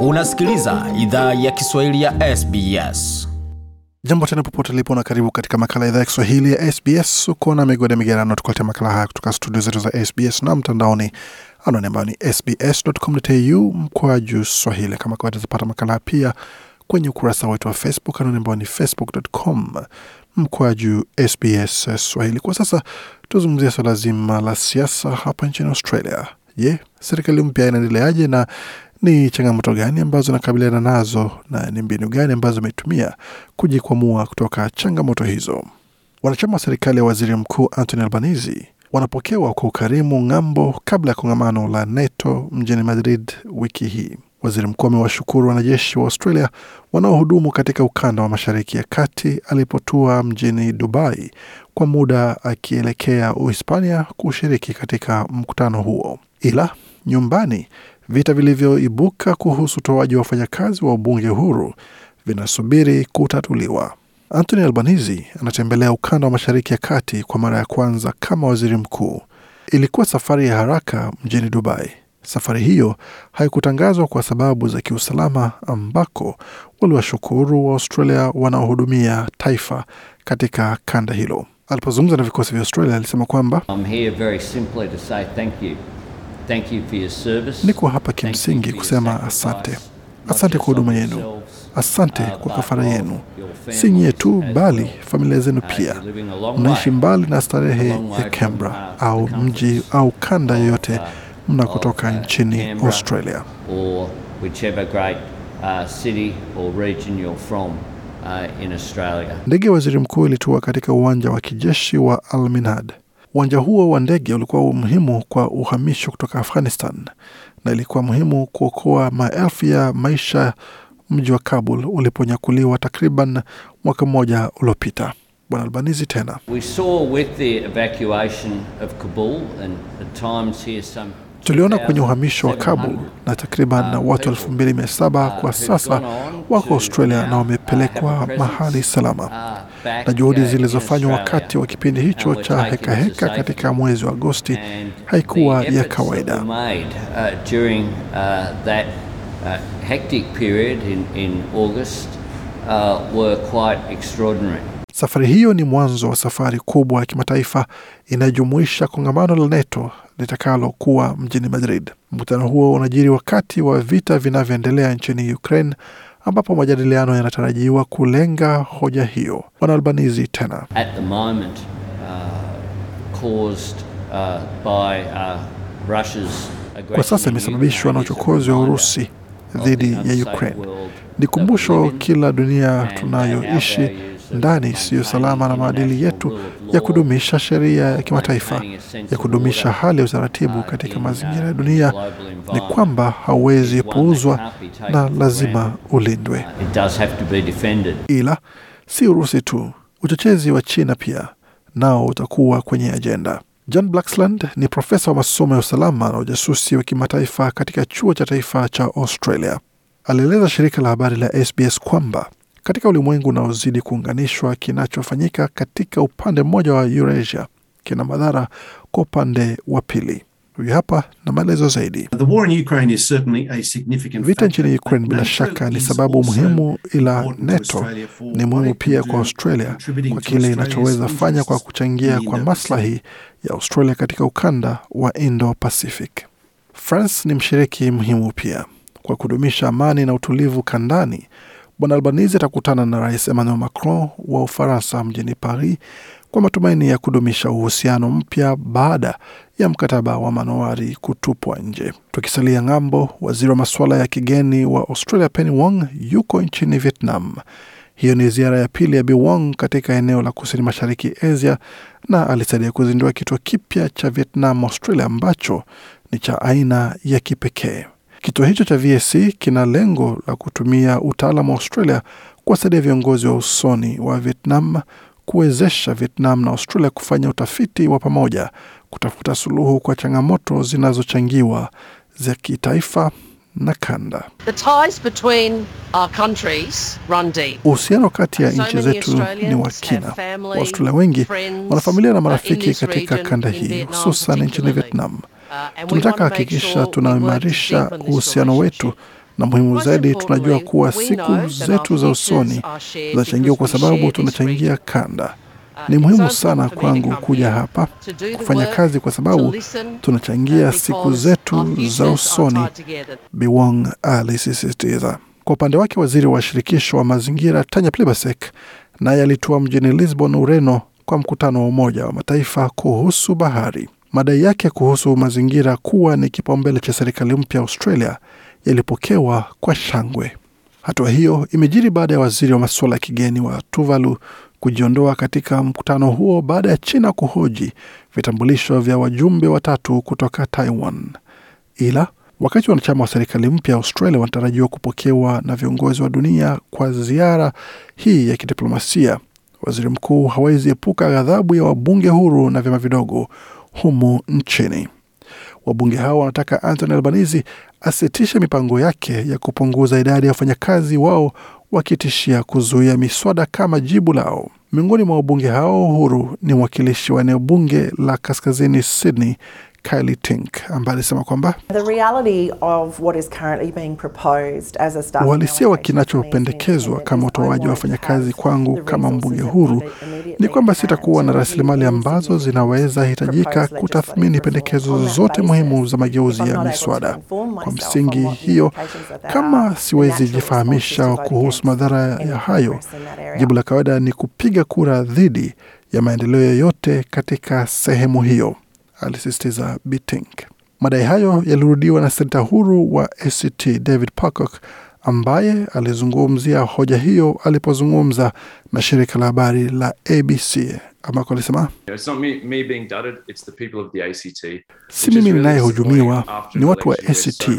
Unasikiliza idhaa ya Kiswahili ya SBS. Jambo tena popote ulipo na karibu katika makala ya idhaa ya Kiswahili ya SBS. Uko na migode migerano, tukuletea makala haya kutoka studio zetu za SBS na mtandaoni, anwani ambayo ni sbs.com.au mkwaju swahili. Kama kawaida, zapata makala pia kwenye ukurasa wetu wa Facebook, anwani ambayo ni facebook.com mkwaju SBS Swahili. Kwa sasa tuzungumzia swala zima la siasa hapa nchini Australia. Je, serikali mpya inaendeleaje na ni changamoto gani ambazo nakabiliana nazo na ni mbinu gani ambazo ametumia kujikwamua kutoka changamoto hizo? Wanachama wa serikali ya waziri mkuu Anthony Albanese wanapokewa kwa ukarimu ng'ambo kabla ya kongamano la NATO mjini Madrid wiki hii. Waziri mkuu amewashukuru wanajeshi wa Australia wanaohudumu katika ukanda wa mashariki ya kati alipotua mjini Dubai kwa muda akielekea Uhispania kushiriki katika mkutano huo. Ila nyumbani vita vilivyoibuka kuhusu utoaji wa wafanyakazi wa ubunge huru vinasubiri kutatuliwa. Anthony Albanese anatembelea ukanda wa mashariki ya kati kwa mara ya kwanza kama waziri mkuu. Ilikuwa safari ya haraka mjini Dubai. Safari hiyo haikutangazwa kwa sababu za kiusalama, ambako waliwashukuru wa Australia wanaohudumia taifa katika kanda hilo. Alipozungumza na vikosi vya Australia alisema kwamba I'm here very simply to say thank you. Niko hapa kimsingi kusema asante. Asante kwa huduma yenu, asante uh, kwa kafara yenu, si nyie tu bali familia zenu Uh, pia. Mnaishi mbali na starehe ya Canberra uh, au mji au kanda yoyote mnakotoka nchini Canberra Australia. or whichever great uh, city or region you're from uh, in Australia. Ndege ya waziri mkuu ilitua katika uwanja wa kijeshi wa Al Minhad. Uwanja huo wa ndege ulikuwa muhimu kwa uhamisho kutoka Afghanistan na ilikuwa muhimu kuokoa maelfu ya maisha mji wa Kabul uliponyakuliwa takriban mwaka mmoja uliopita. Bwana Albanizi tena We saw with the tuliona kwenye uhamisho wa 2,700, Kabul na takriban uh, watu people, elfu mbili mia saba uh, kwa sasa wako Australia na wamepelekwa have a presence, mahali salama. Na juhudi uh, zilizofanywa wakati wa kipindi hicho cha hekaheka heka katika mwezi wa Agosti haikuwa ya kawaida. Safari hiyo ni mwanzo wa safari kubwa ya kimataifa inayojumuisha kongamano la NATO litakalokuwa mjini Madrid. Mkutano huo unajiri wakati wa vita vinavyoendelea nchini Ukraine, ambapo majadiliano yanatarajiwa kulenga hoja hiyo. Bwana Albanizi tena at the moment uh, caused uh, by uh, Russia's kwa sasa imesababishwa na uchokozi wa Urusi dhidi ya Ukraine. Ni kumbusho kila dunia tunayoishi ndani siyo salama na maadili yetu ya kudumisha sheria ya kimataifa, ya kudumisha hali ya utaratibu katika mazingira ya dunia, ni kwamba hauwezi puuzwa na lazima ulindwe. Be defended. Ila si Urusi tu, uchochezi wa China pia nao utakuwa kwenye ajenda. John Blaxland ni profesa wa masomo ya usalama na ujasusi wa kimataifa katika chuo cha taifa cha Australia. Alieleza shirika la habari la SBS kwamba katika ulimwengu unaozidi kuunganishwa, kinachofanyika katika upande mmoja wa Eurasia kina madhara kwa upande wa pili. Huyu hapa na maelezo zaidi. The war in Ukraine is certainly a significant Vita nchini Ukraine bila shaka ni sababu muhimu, ila NATO ni muhimu pia kwa Australia kwa kile inachoweza fanya kwa kuchangia kwa maslahi ya Australia katika ukanda wa Indo-Pacific. France ni mshiriki muhimu pia kwa kudumisha amani na utulivu kandani. Bwana Albanese atakutana na Rais Emmanuel Macron wa Ufaransa mjini Paris kwa matumaini ya kudumisha uhusiano mpya baada ya mkataba wa manowari kutupwa nje. Tukisalia ng'ambo, waziri wa masuala ya kigeni wa Australia Penny Wong yuko nchini Vietnam. Hiyo ni ziara ya pili ya Bi Wong katika eneo la kusini mashariki Asia, na alisaidia kuzindua kituo kipya cha Vietnam Australia ambacho ni cha aina ya kipekee. Kituo hicho cha VSC kina lengo la kutumia utaalam wa Australia kuwasaidia viongozi wa usoni wa Vietnam kuwezesha Vietnam na Australia kufanya utafiti wa pamoja kutafuta suluhu kwa changamoto zinazochangiwa za kitaifa na kanda. The ties between our countries run deep. Uhusiano kati ya So nchi zetu ni wa kina. have Waaustralia wengi wana familia na marafiki katika kanda hii, hususan nchini. Vietnam. Uh, Tunataka hakikisha tunaimarisha uhusiano wetu na muhimu zaidi, tunajua kuwa siku zetu za usoni zinachangiwa kwa sababu tunachangia kanda. Uh, Ni muhimu sana kwangu kuja hapa kufanya kazi kwa sababu tunachangia siku zetu za usoni. Biwong alisisitiza. Kwa upande wake, waziri wa shirikisho wa mazingira Tanya Plibersek naye alitua mjini Lisbon, Ureno, kwa mkutano wa Umoja wa Mataifa kuhusu bahari. Madai yake kuhusu mazingira kuwa ni kipaumbele cha serikali mpya Australia yalipokewa kwa shangwe. Hatua hiyo imejiri baada ya waziri wa masuala ya kigeni wa Tuvalu kujiondoa katika mkutano huo baada ya China kuhoji vitambulisho vya wajumbe watatu kutoka Taiwan. Ila wakati wanachama wa serikali mpya Australia wanatarajiwa kupokewa na viongozi wa dunia kwa ziara hii ya kidiplomasia, waziri mkuu hawezi epuka ghadhabu ya wabunge huru na vyama vidogo humu nchini. Wabunge hao wanataka Anthony Albanese asitishe mipango yake ya kupunguza idadi ya wafanyakazi wao, wakitishia kuzuia miswada kama jibu lao. Miongoni mwa wabunge hao huru ni mwakilishi wa eneo bunge la kaskazini Sydney, Kylie Tink, ambaye alisema kwamba The reality of what is currently being proposed as a staff uhalisia wa kinachopendekezwa kama utoaji wa wafanyakazi kwangu kama mbunge huru ni kwamba sitakuwa na rasilimali ambazo zinaweza hitajika kutathmini pendekezo zote muhimu za mageuzi ya miswada. Kwa msingi hiyo, kama siwezi jifahamisha kuhusu madhara ya hayo, jibu la kawaida ni kupiga kura dhidi ya maendeleo yoyote katika sehemu hiyo, alisisitiza Bitink. Madai hayo yalirudiwa na senta huru wa ACT David Pocock ambaye alizungumzia hoja hiyo alipozungumza na shirika la habari la ABC ambako alisema It's not me, me being dudded, it's the people of the ACT. si mimi ninayehujumiwa, ni watu wa ACT,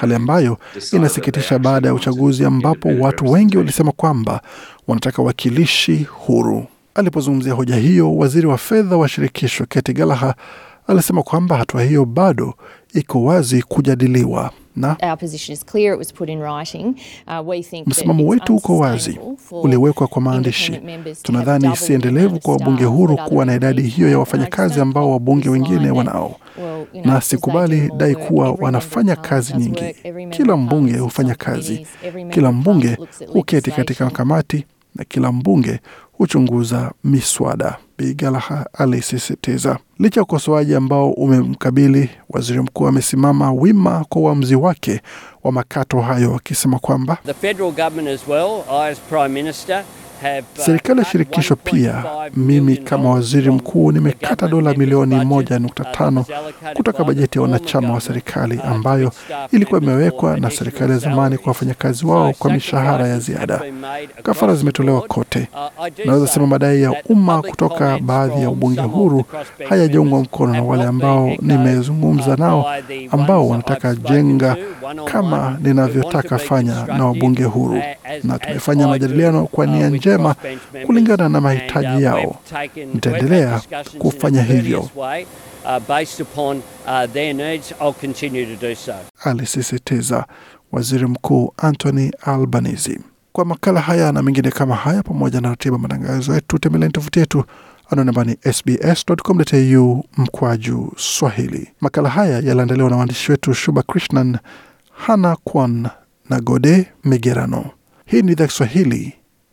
hali ambayo inasikitisha baada ya uchaguzi ambapo watu wengi walisema kwamba wanataka wakilishi huru. Alipozungumzia hoja hiyo, waziri wa fedha wa shirikisho Katy Gallagher alisema kwamba hatua hiyo bado iko wazi kujadiliwa na Our position is clear. It was put in writing. Uh, we think that msimamo wetu uko wazi, uliwekwa kwa maandishi. Tunadhani siendelevu si endelevu kwa wabunge huru kuwa na idadi hiyo ya wafanyakazi ambao wabunge wengine wanao na sikubali dai kuwa wanafanya kazi nyingi. Kila mbunge hufanya kazi, kila mbunge huketi katika kamati na kila mbunge huchunguza miswada. Bi alisisitiza. Licha ya ukosoaji ambao umemkabili, waziri mkuu amesimama wima kwa uamuzi wake wa makato hayo, akisema kwamba The federal government as well, I as Prime Minister, serikali ya shirikisho pia, mimi kama waziri mkuu nimekata dola milioni moja uh, nukta tano kutoka bajeti ya wanachama wa serikali uh, ambayo ilikuwa imewekwa na serikali ya zamani kwa wafanyakazi wao kwa mishahara ya ziada. Kafara zimetolewa kote. Uh, Naweza sema madai ya umma kutoka baadhi ya ubunge huru hayajaungwa mkono na wale ambao nimezungumza uh, nao ambao wanataka jenga kama ninavyotaka fanya na wabunge huru, uh, na tumefanya majadiliano kwa uh, nia njema kulingana na mahitaji uh, yao. Nitaendelea kufanya hivyo. uh, uh, alisisitiza waziri mkuu Anthony Albanese. Kwa makala haya na mengine kama haya, pamoja na ratiba matangazo yetu, tembeleni tovuti yetu anwani ambayo ni sbs.com.au mkwaju Swahili. Makala haya yaliandaliwa na waandishi wetu Shuba Krishnan, Hana Kwan na Gode Migerano. Hii ni idhaa Kiswahili